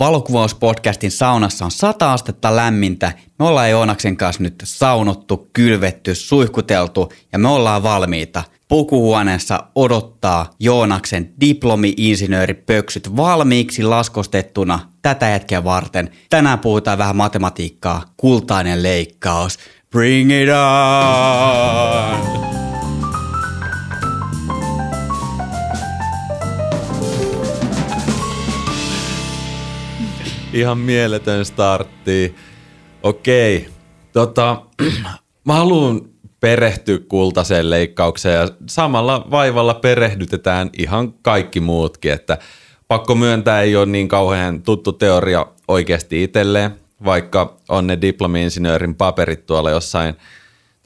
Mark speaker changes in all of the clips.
Speaker 1: Valokuvauspodcastin saunassa on 100 astetta lämmintä. Me ollaan Joonaksen kanssa nyt saunottu, kylvetty, suihkuteltu ja me ollaan valmiita. Pukuhuoneessa odottaa Joonaksen diplomi-insinööripöksyt valmiiksi laskostettuna tätä hetkeä varten. Tänään puhutaan vähän matematiikkaa, kultainen leikkaus. Bring it on!
Speaker 2: Ihan mieletön startti. Okei, tota, mä haluan perehtyä kultaseen leikkaukseen ja samalla vaivalla perehdytetään ihan kaikki muutkin, että pakko myöntää ei ole niin kauhean tuttu teoria oikeasti itselleen, vaikka on ne diplomi-insinöörin paperit tuolla jossain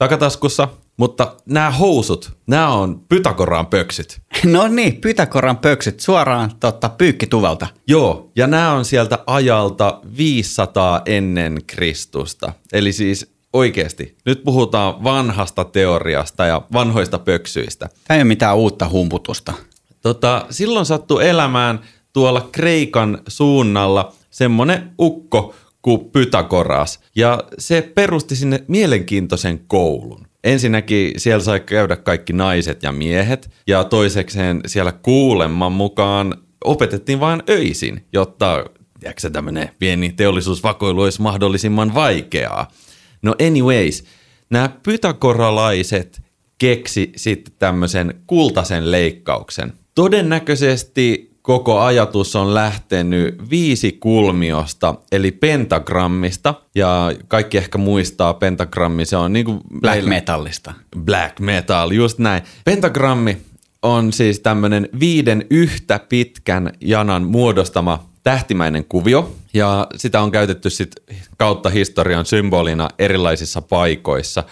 Speaker 2: takataskussa, mutta nämä housut, nämä on Pythagoran pöksyt.
Speaker 1: No niin, Pythagoran pöksyt suoraan totta, pyykkituvelta.
Speaker 2: Joo, ja nämä on sieltä ajalta 500 ennen Kristusta. Eli siis oikeasti, nyt puhutaan vanhasta teoriasta ja vanhoista pöksyistä.
Speaker 1: Tämä ei ole mitään uutta humputusta.
Speaker 2: Tota, silloin sattui elämään tuolla Kreikan suunnalla semmoinen ukko kuin Pythagoras, ja se perusti sinne mielenkiintoisen koulun. Ensinnäkin siellä sai käydä kaikki naiset ja miehet, ja toisekseen siellä kuulemman mukaan opetettiin vain öisin, jotta tiedätkö, tämmöinen pieni teollisuusvakoilu olisi mahdollisimman vaikeaa. No anyways, nämä pythagoralaiset keksi sitten tämmöisen kultaisen leikkauksen. Todennäköisesti koko ajatus on lähtenyt viisi kulmiosta, eli pentagrammista. Ja kaikki ehkä muistaa pentagrammi, se on niinku
Speaker 1: Black meillä, metallista.
Speaker 2: Black metal, just näin. Pentagrammi on siis tämmöinen viiden yhtä pitkän janan muodostama tähtimäinen kuvio, ja sitä on käytetty sit kautta historian symbolina erilaisissa paikoissa.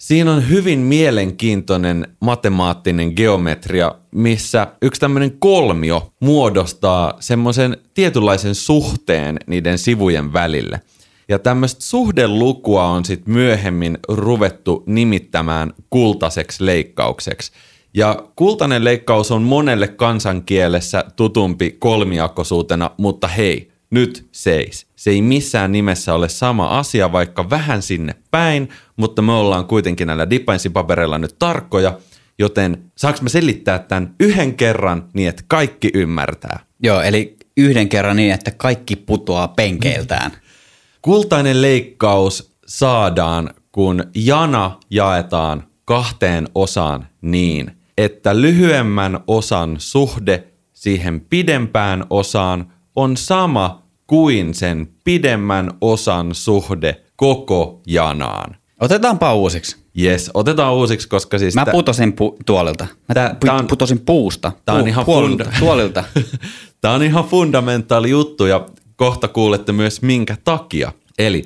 Speaker 2: Siinä on hyvin mielenkiintoinen matemaattinen geometria, missä yksi tämmöinen kolmio muodostaa semmoisen tietynlaisen suhteen niiden sivujen välille. Ja tämmöistä suhdelukua on sitten myöhemmin ruvettu nimittämään kultaiseksi leikkaukseksi. Ja kultainen leikkaus on monelle kansankielessä tutumpi kolmiakoisuutena, mutta hei, nyt seis. Se ei missään nimessä ole sama asia, vaikka vähän sinne päin, mutta me ollaan kuitenkin näillä dipainsipapereilla nyt tarkkoja, joten saanko mä selittää tämän yhden kerran niin, että kaikki ymmärtää?
Speaker 1: Joo, eli yhden kerran niin, että kaikki putoaa penkeiltään.
Speaker 2: Kultainen leikkaus saadaan, kun jana jaetaan kahteen osaan niin, että lyhyemmän osan suhde siihen pidempään osaan on sama kuin sen pidemmän osan suhde koko janaan.
Speaker 1: Otetaanpa uusiksi.
Speaker 2: Yes, otetaan uusiksi, koska siis...
Speaker 1: Mä putosin pu- tuolilta. Mä
Speaker 2: Tää-
Speaker 1: pu-
Speaker 2: tää on-
Speaker 1: putosin puusta.
Speaker 2: tää on
Speaker 1: Pu-
Speaker 2: ihan
Speaker 1: puolilta,
Speaker 2: funda-
Speaker 1: tuolilta.
Speaker 2: Tämä on ihan fundamentaali juttu ja kohta kuulette myös minkä takia. Eli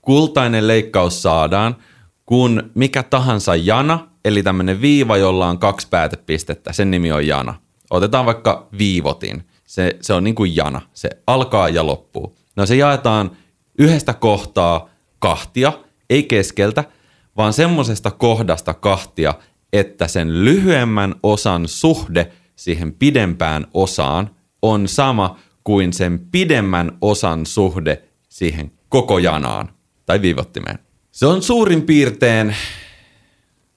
Speaker 2: kultainen leikkaus saadaan, kun mikä tahansa jana, eli tämmöinen viiva, jolla on kaksi päätepistettä, sen nimi on jana. Otetaan vaikka viivotin. Se, se on niin kuin jana. Se alkaa ja loppuu. No se jaetaan yhdestä kohtaa kahtia, ei keskeltä, vaan semmoisesta kohdasta kahtia, että sen lyhyemmän osan suhde siihen pidempään osaan on sama kuin sen pidemmän osan suhde siihen koko janaan tai viivottimeen. Se on suurin piirtein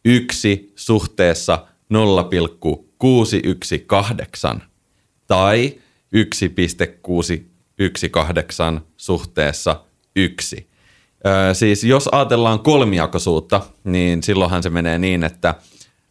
Speaker 2: yksi suhteessa 0,618 tai 1,618 suhteessa 1. Öö, siis jos ajatellaan kolmijakoisuutta, niin silloinhan se menee niin, että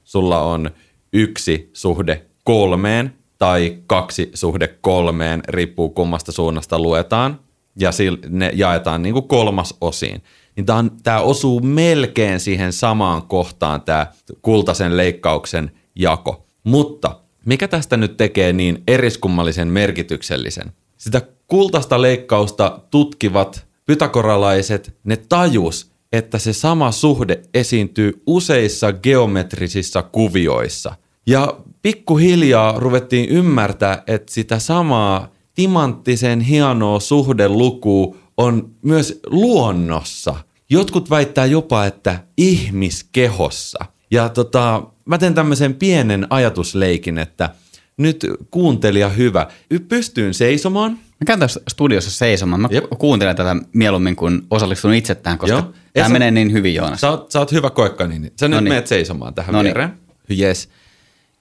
Speaker 2: sulla on yksi suhde kolmeen tai kaksi suhde kolmeen, riippuu kummasta suunnasta luetaan, ja ne jaetaan niin kuin kolmas osiin. Niin tämä, on, tämä osuu melkein siihen samaan kohtaan, tämä kultaisen leikkauksen jako. Mutta mikä tästä nyt tekee niin eriskummallisen merkityksellisen? Sitä kultaista leikkausta tutkivat pythagoralaiset, ne tajus, että se sama suhde esiintyy useissa geometrisissa kuvioissa. Ja pikkuhiljaa ruvettiin ymmärtää, että sitä samaa timanttisen hienoa suhdelukua on myös luonnossa. Jotkut väittää jopa, että ihmiskehossa. Ja tota, mä teen tämmöisen pienen ajatusleikin, että nyt kuuntelija hyvä, pystyyn seisomaan
Speaker 1: Mä käyn tässä studiossa seisomaan. Mä
Speaker 2: Jep.
Speaker 1: kuuntelen tätä mieluummin kuin osallistun itse tähän, koska
Speaker 2: Joo.
Speaker 1: tämä
Speaker 2: Esa-
Speaker 1: menee niin hyvin, Joonas.
Speaker 2: Sä oot, sä oot hyvä koekkanini. Sä nyt
Speaker 1: Noniin.
Speaker 2: meet seisomaan tähän
Speaker 1: Noniin.
Speaker 2: viereen. Yes.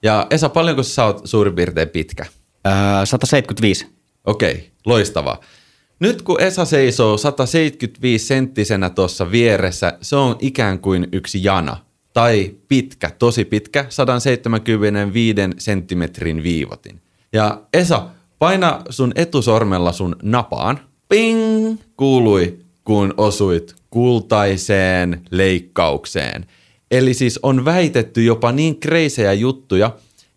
Speaker 2: Ja Esa, paljonko sä oot suurin piirtein pitkä?
Speaker 1: Öö, 175.
Speaker 2: Okei, loistavaa. Nyt kun Esa seisoo 175 senttisenä tuossa vieressä, se on ikään kuin yksi jana. Tai pitkä, tosi pitkä, 175 senttimetrin viivotin. Ja Esa, paina sun etusormella sun napaan. Ping! Kuului, kun osuit kultaiseen leikkaukseen. Eli siis on väitetty jopa niin kreisejä juttuja,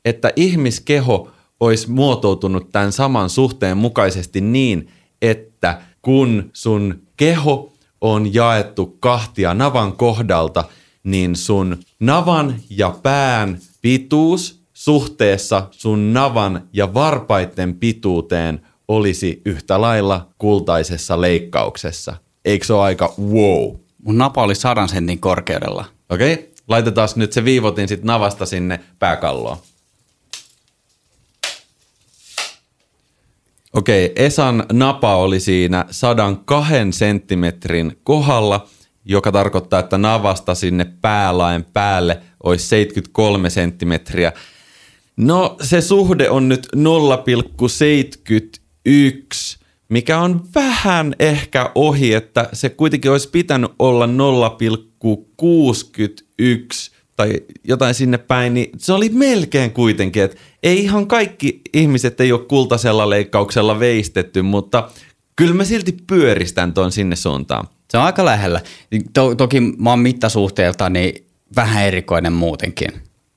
Speaker 2: että ihmiskeho olisi muotoutunut tämän saman suhteen mukaisesti niin, että kun sun keho on jaettu kahtia navan kohdalta, niin sun navan ja pään pituus suhteessa sun navan ja varpaitten pituuteen olisi yhtä lailla kultaisessa leikkauksessa. Eikö se ole aika wow?
Speaker 1: Mun napa oli sadan sentin korkeudella.
Speaker 2: Okei, okay? laitetaan nyt se viivotin sit navasta sinne pääkalloon. Okei, okay, Esan napa oli siinä 102 senttimetrin kohdalla, joka tarkoittaa, että navasta sinne päälaen päälle olisi 73 senttimetriä. No se suhde on nyt 0,71, mikä on vähän ehkä ohi, että se kuitenkin olisi pitänyt olla 0,61 tai jotain sinne päin, niin se oli melkein kuitenkin, että ei ihan kaikki ihmiset ei ole kultaisella leikkauksella veistetty, mutta kyllä mä silti pyöristän ton sinne suuntaan.
Speaker 1: Se on aika lähellä. To- toki mä oon mittasuhteelta niin vähän erikoinen muutenkin.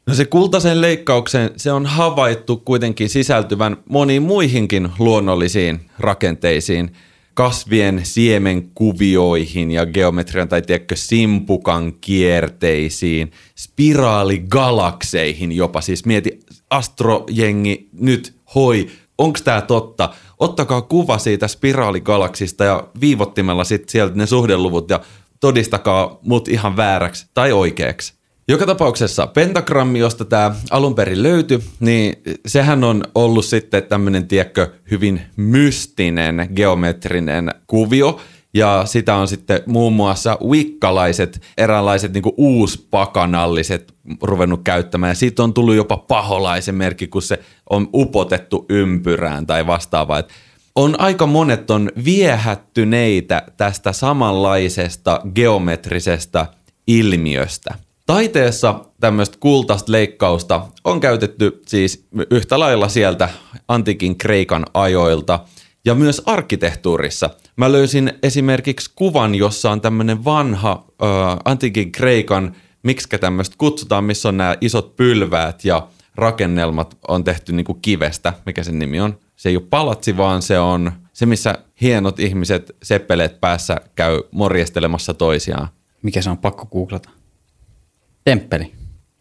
Speaker 2: No se kultaisen leikkauksen, se on havaittu kuitenkin sisältyvän moniin muihinkin luonnollisiin rakenteisiin, kasvien siemenkuvioihin ja geometrian tai tiedätkö simpukan kierteisiin, spiraaligalakseihin jopa. Siis mieti, astrojengi nyt, hoi, onks tää totta? Ottakaa kuva siitä spiraaligalaksista ja viivottimella sitten sieltä ne suhdeluvut ja todistakaa mut ihan vääräksi tai oikeaksi. Joka tapauksessa pentagrammi, josta tämä alun perin löytyi, niin sehän on ollut sitten tämmöinen, tiedätkö, hyvin mystinen geometrinen kuvio, ja sitä on sitten muun muassa wikkalaiset, eräänlaiset niin uuspakanalliset ruvennut käyttämään. Ja siitä on tullut jopa paholaisen merkki, kun se on upotettu ympyrään tai vastaavaa. On aika monet on viehättyneitä tästä samanlaisesta geometrisesta ilmiöstä. Taiteessa tämmöistä kultaista leikkausta on käytetty siis yhtä lailla sieltä antiikin Kreikan ajoilta ja myös arkkitehtuurissa. Mä löysin esimerkiksi kuvan, jossa on tämmöinen vanha ö, antiikin Kreikan, miksi tämmöistä kutsutaan, missä on nämä isot pylväät ja rakennelmat on tehty niinku kivestä, mikä sen nimi on. Se ei ole palatsi, vaan se on se, missä hienot ihmiset seppeleet päässä käy morjestelemassa toisiaan.
Speaker 1: Mikä se on pakko googlata? Temppeli.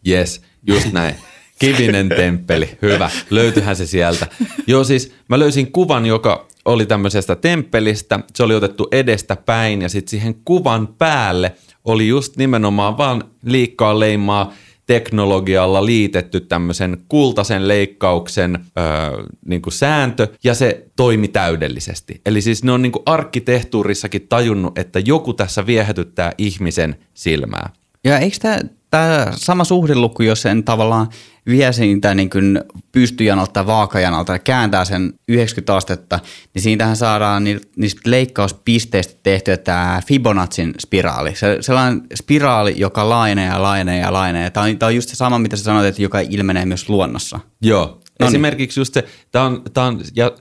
Speaker 2: Yes, just näin. Kivinen temppeli, hyvä. Löytyihän se sieltä. Joo, siis mä löysin kuvan, joka oli tämmöisestä temppelistä. Se oli otettu edestä päin ja sitten siihen kuvan päälle oli just nimenomaan vaan liikkaa leimaa teknologialla liitetty tämmöisen kultaisen leikkauksen öö, niin kuin sääntö, ja se toimi täydellisesti. Eli siis ne on niin kuin arkkitehtuurissakin tajunnut, että joku tässä viehätyttää ihmisen silmää.
Speaker 1: Ja eikö tämä, tämä sama suhdeluku, jos sen tavallaan vie siitä niin kuin pystyjanalta tai vaakajanalta ja kääntää sen 90 astetta, niin siitähän saadaan ni- niistä leikkauspisteistä tehtyä tämä Fibonacin spiraali. Se, sellainen spiraali, joka laajenee ja laajenee ja laajenee. Tämä on, tämä on just se sama, mitä sä sanoit, että joka ilmenee myös luonnossa.
Speaker 2: Joo.
Speaker 1: Noniin.
Speaker 2: Esimerkiksi just se, tää on, tää on, ja,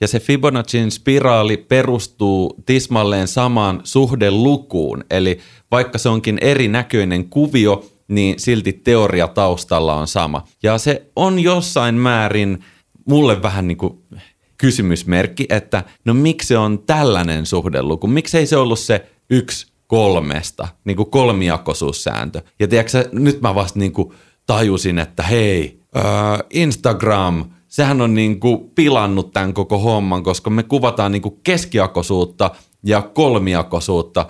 Speaker 2: ja se Fibonacin spiraali perustuu tismalleen samaan suhdelukuun. Eli vaikka se onkin erinäköinen kuvio, niin silti teoria taustalla on sama. Ja se on jossain määrin mulle vähän niin kuin kysymysmerkki, että no miksi se on tällainen suhdeluku? Miksei se ollut se yksi kolmesta, niin kuin kolmijakoisuussääntö. Ja tiedätkö, nyt mä vasta niin kuin tajusin, että hei, Instagram, sehän on niin kuin pilannut tämän koko homman, koska me kuvataan niin kuin keskijakoisuutta ja kolmijakoisuutta,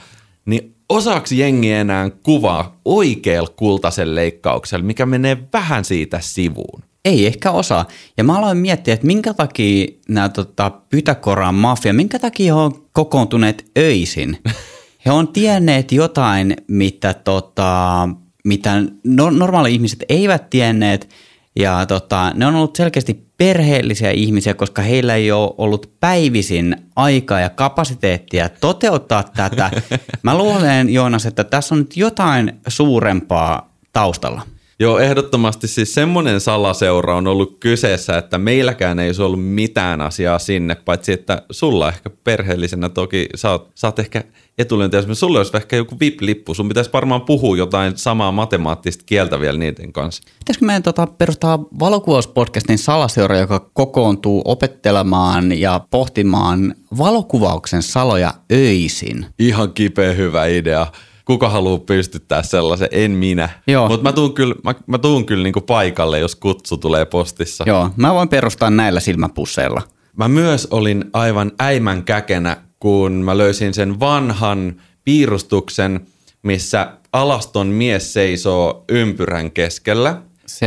Speaker 2: niin osaako jengi enää kuvaa oikealla kultaisen leikkauksella, mikä menee vähän siitä sivuun?
Speaker 1: ei ehkä osaa. Ja mä aloin miettiä, että minkä takia nämä tota, Pythagoran mafia, minkä takia he on kokoontuneet öisin. He on tienneet jotain, mitä, tota, mitä no, normaali ihmiset eivät tienneet, ja tota, ne on ollut selkeästi perheellisiä ihmisiä, koska heillä ei ole ollut päivisin aikaa ja kapasiteettia toteuttaa tätä. Mä luulen, Joonas, että tässä on nyt jotain suurempaa taustalla.
Speaker 2: Joo, ehdottomasti siis semmoinen salaseura on ollut kyseessä, että meilläkään ei ollut mitään asiaa sinne, paitsi että sulla ehkä perheellisenä toki, sä oot, sä oot ehkä etulyöntiä, sulla olisi ehkä joku VIP-lippu, sun pitäisi varmaan puhua jotain samaa matemaattista kieltä vielä niiden kanssa.
Speaker 1: Pitäisikö meidän tota, perustaa valokuvauspodcastin salaseura, joka kokoontuu opettelemaan ja pohtimaan valokuvauksen saloja öisin?
Speaker 2: Ihan kipeä hyvä idea kuka haluaa pystyttää sellaisen, en minä. Mutta mä tuun kyllä, mä, mä tuun kyllä niinku paikalle, jos kutsu tulee postissa.
Speaker 1: Joo, mä voin perustaa näillä silmäpusseilla.
Speaker 2: Mä myös olin aivan äimän käkenä, kun mä löysin sen vanhan piirustuksen, missä alaston mies seisoo ympyrän keskellä.
Speaker 1: Se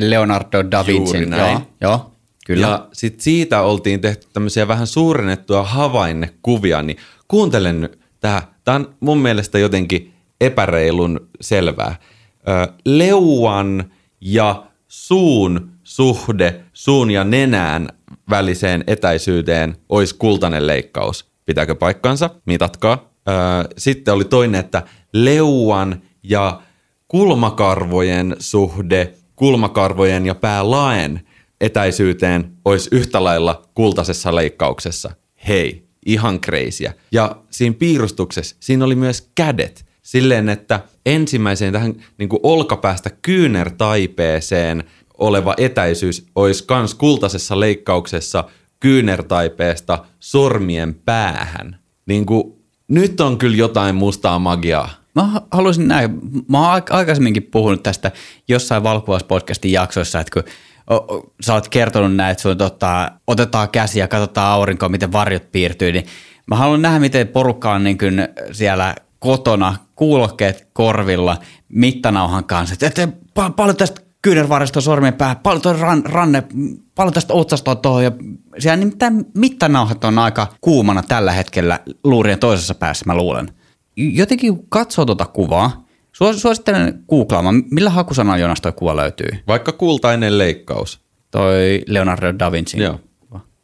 Speaker 1: Leonardo da Vinci. Joo, joo, kyllä.
Speaker 2: Ja sit siitä oltiin tehty tämmöisiä vähän suurennettuja havainnekuvia, niin kuuntelen nyt Tämä, tämä on mun mielestä jotenkin epäreilun selvää. leuan ja suun suhde suun ja nenään väliseen etäisyyteen olisi kultainen leikkaus. Pitääkö paikkansa? Mitatkaa. sitten oli toinen, että leuan ja kulmakarvojen suhde kulmakarvojen ja päälaen etäisyyteen olisi yhtä lailla kultaisessa leikkauksessa. Hei, ihan kreisiä. Ja siinä piirustuksessa siinä oli myös kädet. Silleen, että ensimmäiseen tähän niin kuin olkapäästä kyynärtaipeeseen oleva etäisyys olisi kans kultaisessa leikkauksessa kyynärtaipeesta sormien päähän. Niin kuin, nyt on kyllä jotain mustaa magiaa.
Speaker 1: Mä haluaisin näin, mä oon aikaisemminkin puhunut tästä jossain valkuvauspodcastin jaksoissa, että kun sä oot kertonut näin, että sun tota, otetaan käsi ja katsotaan aurinkoa, miten varjot piirtyy, niin mä haluan nähdä, miten porukka on niin kuin siellä kotona, kuulokkeet korvilla, mittanauhan kanssa, että, että paljon tästä kyynärvarresta sormien päähän, paljon tuo ran, ranne, paljon tästä otsasta tuohon. Ja siellä nimittäin mittanauhat on aika kuumana tällä hetkellä luurien toisessa päässä, mä luulen. Jotenkin katsoo tuota kuvaa, Suosittelen googlaamaan, millä hakusanalla Jonas toi kuva löytyy?
Speaker 2: Vaikka kultainen leikkaus.
Speaker 1: Toi Leonardo da Vinci.
Speaker 2: Joo.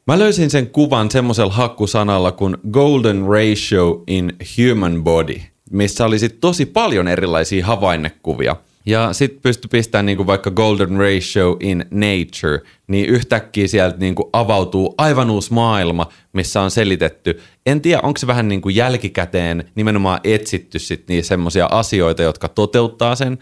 Speaker 2: Mä löysin sen kuvan semmoisella hakkusanalla kuin Golden Ratio in Human Body, missä oli sit tosi paljon erilaisia havainnekuvia – ja sitten pystyi pistämään niinku vaikka Golden Ratio in Nature, niin yhtäkkiä sieltä niinku avautuu aivan uusi maailma, missä on selitetty. En tiedä, onko se vähän niinku jälkikäteen nimenomaan etsitty sit niin semmoisia asioita, jotka toteuttaa sen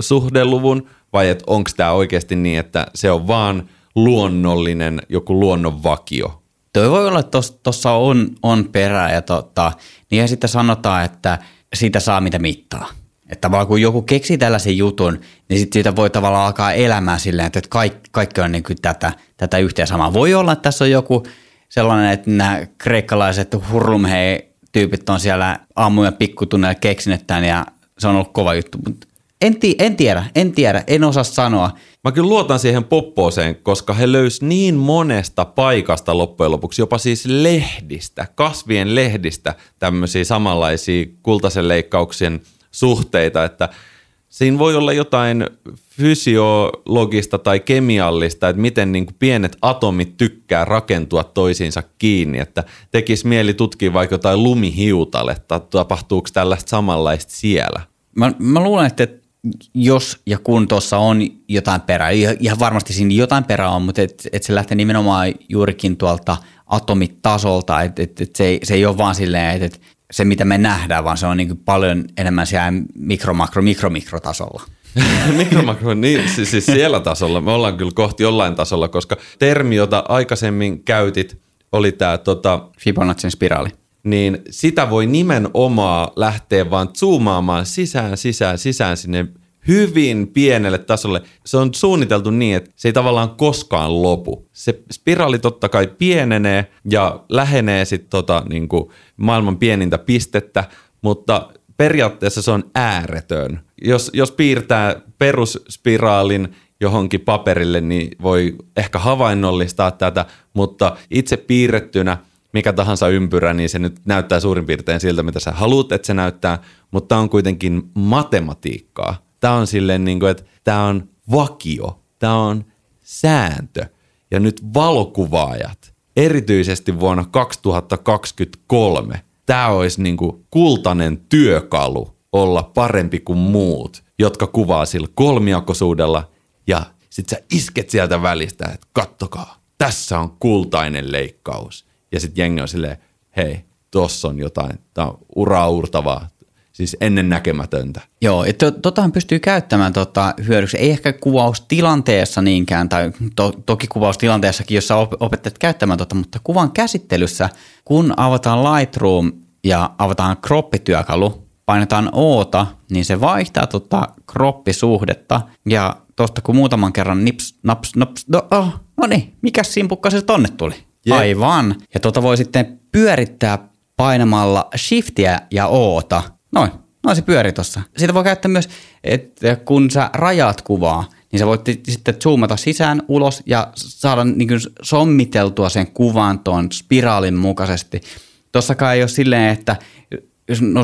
Speaker 2: suhdeluvun, vai että onko tämä oikeasti niin, että se on vaan luonnollinen joku luonnonvakio.
Speaker 1: Toi voi olla, että tuossa on, on perää ja tota, niin ja sitten sanotaan, että siitä saa mitä mittaa. Että vaan kun joku keksii tällaisen jutun, niin sitten siitä voi tavallaan alkaa elämään silleen, että kaikki, kaikki on niin kuin tätä, tätä yhteen samaa. Voi olla, että tässä on joku sellainen, että nämä kreikkalaiset hurlumhei tyypit on siellä aamu- ja pikkutunnella keksinyt tämän ja se on ollut kova juttu. Mutta en, ti- en tiedä, en tiedä, en osaa sanoa.
Speaker 2: Mä kyllä luotan siihen poppooseen, koska he löys niin monesta paikasta loppujen lopuksi, jopa siis lehdistä, kasvien lehdistä, tämmöisiä samanlaisia kultaisen leikkauksien – suhteita, että siinä voi olla jotain fysiologista tai kemiallista, että miten niin kuin pienet atomit tykkää rakentua toisiinsa kiinni, että tekisi mieli tutkia vaikka jotain lumihiutaletta, tapahtuuko tällaista samanlaista siellä?
Speaker 1: Mä, mä luulen, että jos ja kun tuossa on jotain perää, ihan varmasti siinä jotain perää on, mutta et, et se lähtee nimenomaan juurikin tuolta atomitasolta, että et, et se, ei, se ei ole vaan silleen, että et se, mitä me nähdään, vaan se on niin paljon enemmän siellä mikro, makro, mikro, mikrotasolla.
Speaker 2: Mikromakro, niin siis, siis siellä tasolla. Me ollaan kyllä kohti jollain tasolla, koska termi, jota aikaisemmin käytit, oli tämä tota,
Speaker 1: Fibonacci spiraali.
Speaker 2: Niin sitä voi nimenomaan lähteä vaan zoomaamaan sisään, sisään, sisään sinne hyvin pienelle tasolle. Se on suunniteltu niin, että se ei tavallaan koskaan lopu. Se spiraali totta kai pienenee ja lähenee sitten tota, niin maailman pienintä pistettä, mutta periaatteessa se on ääretön. Jos, jos piirtää perusspiraalin johonkin paperille, niin voi ehkä havainnollistaa tätä, mutta itse piirrettynä mikä tahansa ympyrä, niin se nyt näyttää suurin piirtein siltä, mitä sä haluat, että se näyttää, mutta on kuitenkin matematiikkaa. Tämä on silleen, niin kuin, että tämä on vakio, tämä on sääntö. Ja nyt valokuvaajat, erityisesti vuonna 2023, tämä olisi niin kuin kultainen työkalu olla parempi kuin muut, jotka kuvaa sillä kolmiakoisuudella ja sit sä isket sieltä välistä, että kattokaa, tässä on kultainen leikkaus. Ja sitten jengi on silleen, hei, tossa on jotain, tämä on uraurtavaa, siis ennen näkemätöntä.
Speaker 1: Joo, että totahan pystyy käyttämään tota hyödyksi. Ei ehkä kuvaustilanteessa niinkään, tai to, toki kuvaustilanteessakin, jossa opettajat käyttämään tota, mutta kuvan käsittelyssä, kun avataan Lightroom ja avataan kroppityökalu, painetaan Oota, niin se vaihtaa tota kroppisuhdetta. Ja tosta kun muutaman kerran nips, naps, naps, no, oh, no niin, mikä simpukka se tonne tuli? Yep. Aivan. Ja tota voi sitten pyörittää painamalla shiftiä ja oota. Noin, noin se pyöri tuossa. Siitä voi käyttää myös, että kun sä rajaat kuvaa, niin sä voit sitten zoomata sisään, ulos ja saada niin kuin sommiteltua sen kuvan tuon spiraalin mukaisesti. Tossakaan ei ole silleen, että jos, no,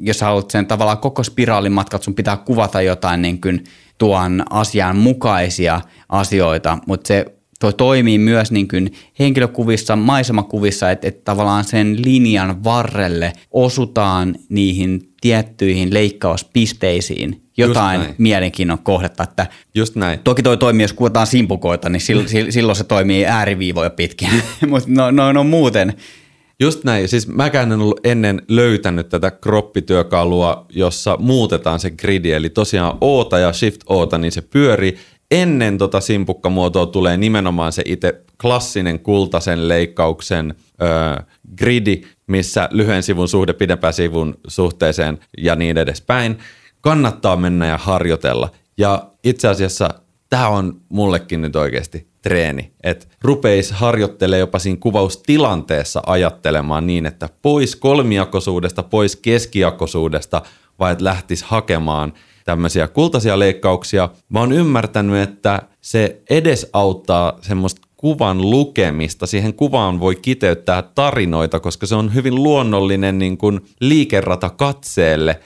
Speaker 1: jos haluat sen tavallaan koko spiraalin matkat, sun pitää kuvata jotain niin kuin tuon asian mukaisia asioita, mutta se toi toimii myös niin kuin henkilökuvissa, maisemakuvissa, että, että tavallaan sen linjan varrelle osutaan niihin tiettyihin leikkauspisteisiin jotain mielenkiinnon kohdetta. Että
Speaker 2: Just näin.
Speaker 1: Toki toi toimii, jos kuvataan simpukoita, niin silloin se toimii ääriviivoja pitkin, mutta no, no, no muuten –
Speaker 2: Just näin. Siis mäkään en ollut ennen löytänyt tätä kroppityökalua, jossa muutetaan se gridi. Eli tosiaan oota ja shift oota, niin se pyörii. Ennen tota simpukkamuotoa tulee nimenomaan se itse klassinen kultaisen leikkauksen öö, gridi, missä lyhyen sivun suhde pidempään sivun suhteeseen ja niin edespäin. Kannattaa mennä ja harjoitella. Ja itse asiassa tämä on mullekin nyt oikeasti treeni, että rupeisi harjoittelemaan jopa siinä kuvaustilanteessa ajattelemaan niin, että pois kolmiakoisuudesta, pois keskiakoisuudesta, vai että lähtisi hakemaan tämmöisiä kultaisia leikkauksia. Mä oon ymmärtänyt, että se edesauttaa semmoista kuvan lukemista. Siihen kuvaan voi kiteyttää tarinoita, koska se on hyvin luonnollinen niin kuin liikerata katseelle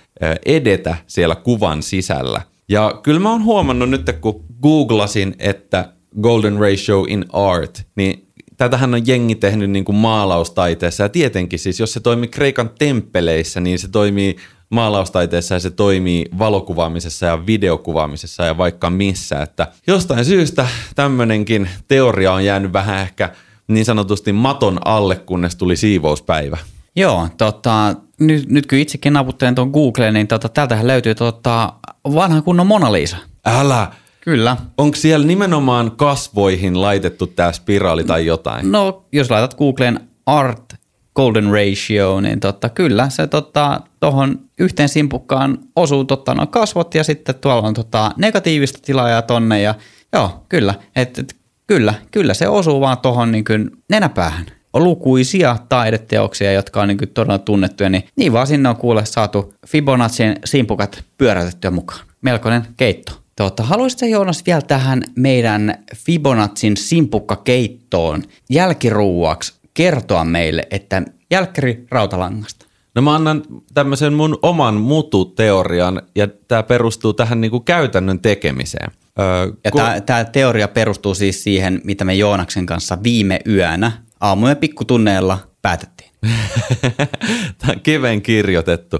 Speaker 2: edetä siellä kuvan sisällä. Ja kyllä mä oon huomannut nyt, kun googlasin, että golden ratio in art, niin tätähän on jengi tehnyt niin kuin maalaustaiteessa ja tietenkin siis, jos se toimii Kreikan temppeleissä, niin se toimii maalaustaiteessa ja se toimii valokuvaamisessa ja videokuvaamisessa ja vaikka missä, että jostain syystä tämmöinenkin teoria on jäänyt vähän ehkä niin sanotusti maton alle, kunnes tuli siivouspäivä.
Speaker 1: Joo, tota, nyt, nyt kun itsekin naputtelen tuon Googleen, niin tota, täältähän löytyy tota, vanha kunnon Mona Lisa.
Speaker 2: Älä!
Speaker 1: Kyllä.
Speaker 2: Onko siellä nimenomaan kasvoihin laitettu tämä spiraali tai jotain?
Speaker 1: No, jos laitat Googleen art golden ratio, niin totta, kyllä se tota, tuohon yhteen simpukkaan osuu totta, no kasvot ja sitten tuolla on tota, negatiivista tilaa tonne ja joo, kyllä, et, et, kyllä, kyllä se osuu vaan tuohon niin nenäpäähän. On lukuisia taideteoksia, jotka on niin kuin todella tunnettuja, niin, niin vaan sinne on kuule saatu Fibonacciin simpukat pyörätettyä mukaan. Melkoinen keitto. Tuota, haluaisitko Joonas vielä tähän meidän Fibonacin simpukkakeittoon jälkiruuaksi kertoa meille, että jälkkäri rautalangasta?
Speaker 2: No mä annan tämmöisen mun oman mututeorian ja tämä perustuu tähän niinku käytännön tekemiseen.
Speaker 1: Öö, ja kun... tämä teoria perustuu siis siihen, mitä me Joonaksen kanssa viime yönä aamujen pikkutunneella päätettiin.
Speaker 2: tämä on kiveen kirjoitettu.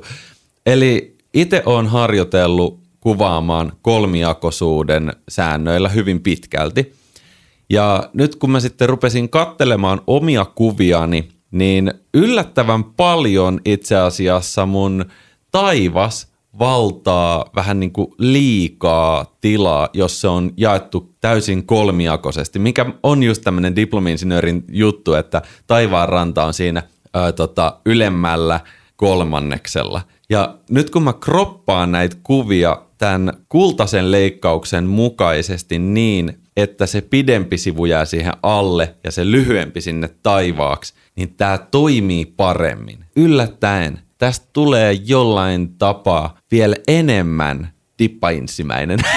Speaker 2: Eli itse olen harjoitellut kuvaamaan kolmiakoisuuden säännöillä hyvin pitkälti. Ja nyt kun mä sitten rupesin kattelemaan omia kuviani, niin yllättävän paljon itse asiassa mun taivas valtaa vähän niin kuin liikaa tilaa, jos se on jaettu täysin kolmiakoisesti, mikä on just tämmöinen diplomi-insinöörin juttu, että taivaan ranta on siinä ää, tota, ylemmällä kolmanneksella. Ja nyt kun mä kroppaan näitä kuvia tämän kultaisen leikkauksen mukaisesti niin, että se pidempi sivu jää siihen alle ja se lyhyempi sinne taivaaksi, niin tämä toimii paremmin. Yllättäen tästä tulee jollain tapaa vielä enemmän dippainsimäinen.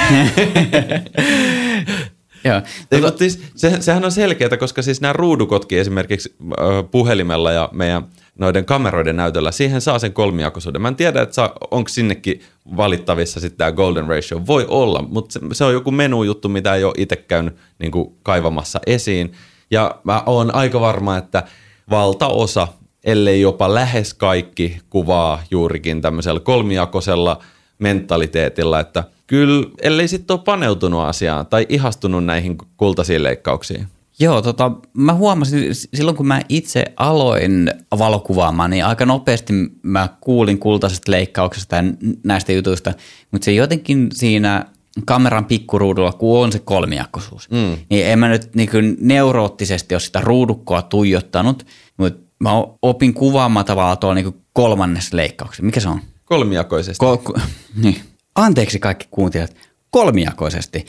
Speaker 1: Joo. Tota-
Speaker 2: siis, se, sehän on selkeää, koska siis nämä ruudukotkin esimerkiksi ö, puhelimella ja meidän noiden kameroiden näytöllä, siihen saa sen kolmijakoisuuden. Mä en tiedä, että onko sinnekin valittavissa sitten tämä golden ratio. Voi olla, mutta se, se on joku menujuttu, mitä ei ole itse käynyt niin kuin kaivamassa esiin. Ja mä oon aika varma, että valtaosa, ellei jopa lähes kaikki, kuvaa juurikin tämmöisellä kolmijakoisella mentaliteetilla, että kyllä, ellei sitten ole paneutunut asiaan tai ihastunut näihin kultaisiin leikkauksiin.
Speaker 1: Joo, tota, mä huomasin silloin, kun mä itse aloin valokuvaamaan, niin aika nopeasti mä kuulin kultaisesta leikkauksesta ja näistä jutuista, mutta se jotenkin siinä kameran pikkuruudulla, kun on se kolmijakoisuus, mm. niin en mä nyt niin kuin neuroottisesti ole sitä ruudukkoa tuijottanut, mutta mä opin kuvaamaan tavallaan tuolla niin kolmannessa leikkauksessa. Mikä se on?
Speaker 2: Kolmijakoisesti.
Speaker 1: Ko- ko- niin. Anteeksi kaikki kuuntelijat, kolmijakoisesti,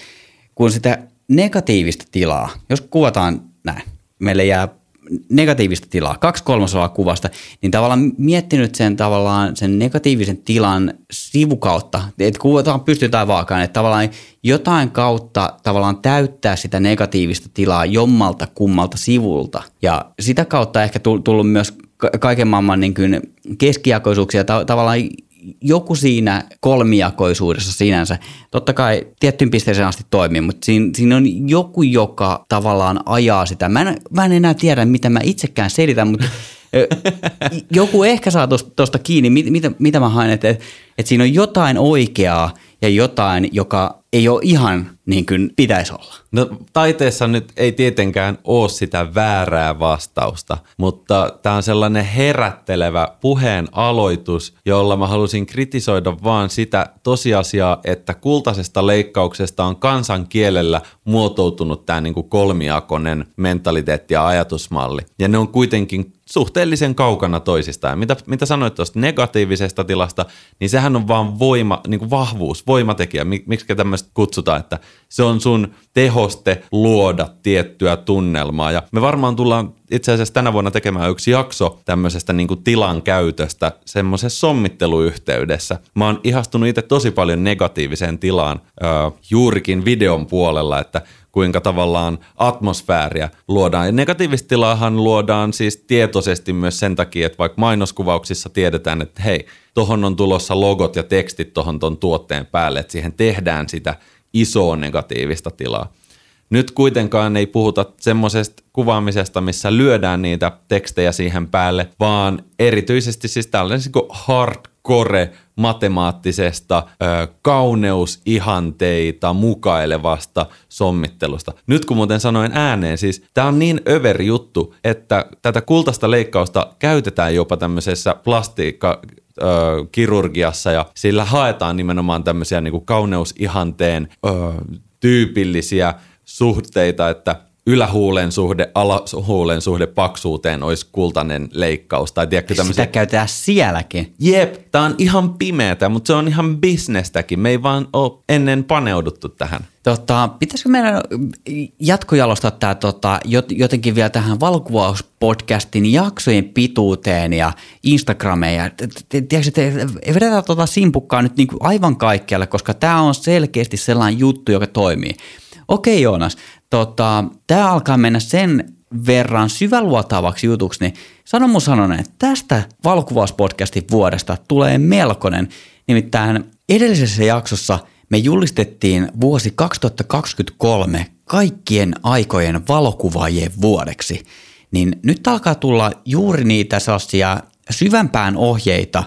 Speaker 1: kun sitä negatiivista tilaa, jos kuvataan näin, meille jää negatiivista tilaa, kaksi kolmasosaa kuvasta, niin tavallaan miettinyt sen tavallaan sen negatiivisen tilan sivukautta, että kuvataan pystytään vaakaan, että tavallaan jotain kautta tavallaan täyttää sitä negatiivista tilaa jommalta kummalta sivulta. Ja sitä kautta ehkä tull- tullut myös ka- kaiken maailman niin keskijakoisuuksia, ta- tavallaan joku siinä kolmijakoisuudessa sinänsä, totta kai tiettyyn pisteeseen asti toimii, mutta siinä, siinä on joku, joka tavallaan ajaa sitä. Mä en, mä en enää tiedä, mitä mä itsekään selitän, mutta joku ehkä saa tuosta kiinni, mit, mitä, mitä mä haen, että, että siinä on jotain oikeaa ja jotain, joka ei ole ihan niin kuin pitäisi olla.
Speaker 2: No taiteessa nyt ei tietenkään ole sitä väärää vastausta, mutta tämä on sellainen herättelevä puheen aloitus, jolla mä halusin kritisoida vaan sitä tosiasiaa, että kultaisesta leikkauksesta on kansankielellä muotoutunut tämä niinku kolmiakonen mentaliteetti ja ajatusmalli. Ja ne on kuitenkin suhteellisen kaukana toisistaan. Mitä, mitä sanoit tuosta negatiivisesta tilasta, niin sehän on vaan voima, niin kuin vahvuus, voimatekijä. Miksi tämmöistä kutsutaan, että se on sun tehoste luoda tiettyä tunnelmaa. Ja me varmaan tullaan itse asiassa tänä vuonna tekemään yksi jakso tämmöisestä niin kuin tilan käytöstä semmoisessa sommitteluyhteydessä. Mä oon ihastunut itse tosi paljon negatiiviseen tilaan äh, juurikin videon puolella, että kuinka tavallaan atmosfääriä luodaan. Ja negatiivista tilaahan luodaan siis tietoisesti myös sen takia, että vaikka mainoskuvauksissa tiedetään, että hei, tohon on tulossa logot ja tekstit tohon ton tuotteen päälle, että siihen tehdään sitä isoa negatiivista tilaa. Nyt kuitenkaan ei puhuta semmoisesta kuvaamisesta, missä lyödään niitä tekstejä siihen päälle, vaan erityisesti siis tällainen niin hardcore matemaattisesta ö, kauneusihanteita mukailevasta sommittelusta. Nyt kun muuten sanoin ääneen, siis tämä on niin över juttu, että tätä kultaista leikkausta käytetään jopa tämmöisessä plastiikka kirurgiassa ja sillä haetaan nimenomaan tämmöisiä niin kuin kauneusihanteen ö, tyypillisiä suhteita, että ylähuulen suhde, alahuulen suhde paksuuteen olisi kultainen leikkaus. Tai tiedätkö, tämmöisiä...
Speaker 1: Sitä käytetään sielläkin.
Speaker 2: Jep, tää on ihan pimeätä, mutta se on ihan bisnestäkin. Me ei vaan ole ennen paneuduttu tähän.
Speaker 1: Tota, pitäisikö meidän jatkojalostaa tämä tota, jotenkin vielä tähän valokuvauspodcastin jaksojen pituuteen ja Instagrameen ja tiedätkö, vedetään tota simpukkaa nyt niinku aivan kaikkialle, koska tämä on selkeästi sellainen juttu, joka toimii. Okei Joonas, tota, tämä alkaa mennä sen verran syväluotaavaksi jutuksi, niin sano mun sanonen, että tästä valokuvauspodcastin vuodesta tulee melkoinen. Nimittäin edellisessä jaksossa me julistettiin vuosi 2023 kaikkien aikojen valokuvaajien vuodeksi. Niin nyt alkaa tulla juuri niitä sellaisia syvämpään ohjeita,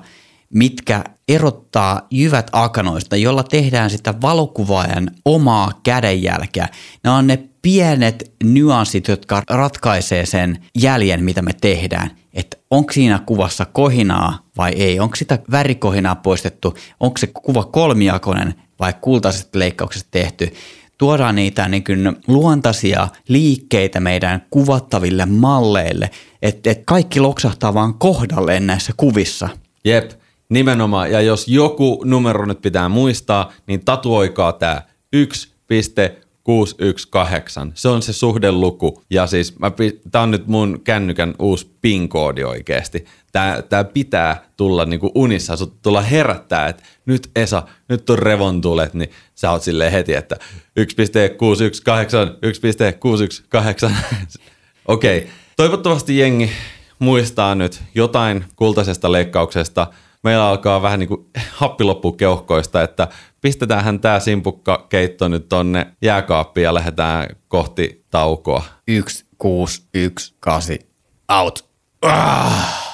Speaker 1: mitkä erottaa jyvät akanoista, jolla tehdään sitä valokuvaajan omaa kädenjälkeä. Ne on ne pienet nyanssit, jotka ratkaisee sen jäljen, mitä me tehdään. Että onko siinä kuvassa kohinaa vai ei, onko sitä värikohinaa poistettu, onko se kuva kolmijakoinen vai kultaisesta leikkauksesta tehty. Tuodaan niitä niin kuin luontaisia liikkeitä meidän kuvattaville malleille, että et kaikki loksahtaa vaan kohdalleen näissä kuvissa.
Speaker 2: Jep, nimenomaan. Ja jos joku numero nyt pitää muistaa, niin tatuoikaa tämä 1,6 618. Se on se suhdeluku. Ja siis mä, tää on nyt mun kännykän uusi PIN-koodi oikeesti. Tää, tää pitää tulla niinku unissa, sut tulla herättää, että nyt Esa, nyt on revontulet, niin sä oot silleen heti, että 1.618, 1.618. Okei, okay. toivottavasti jengi muistaa nyt jotain kultaisesta leikkauksesta. Meillä alkaa vähän niin kuin happi loppua keuhkoista, että pistetäänhän tämä simpukka keitto nyt tonne jääkaappiin ja lähdetään kohti taukoa.
Speaker 1: 1, 6, 1, 8, out. Ah!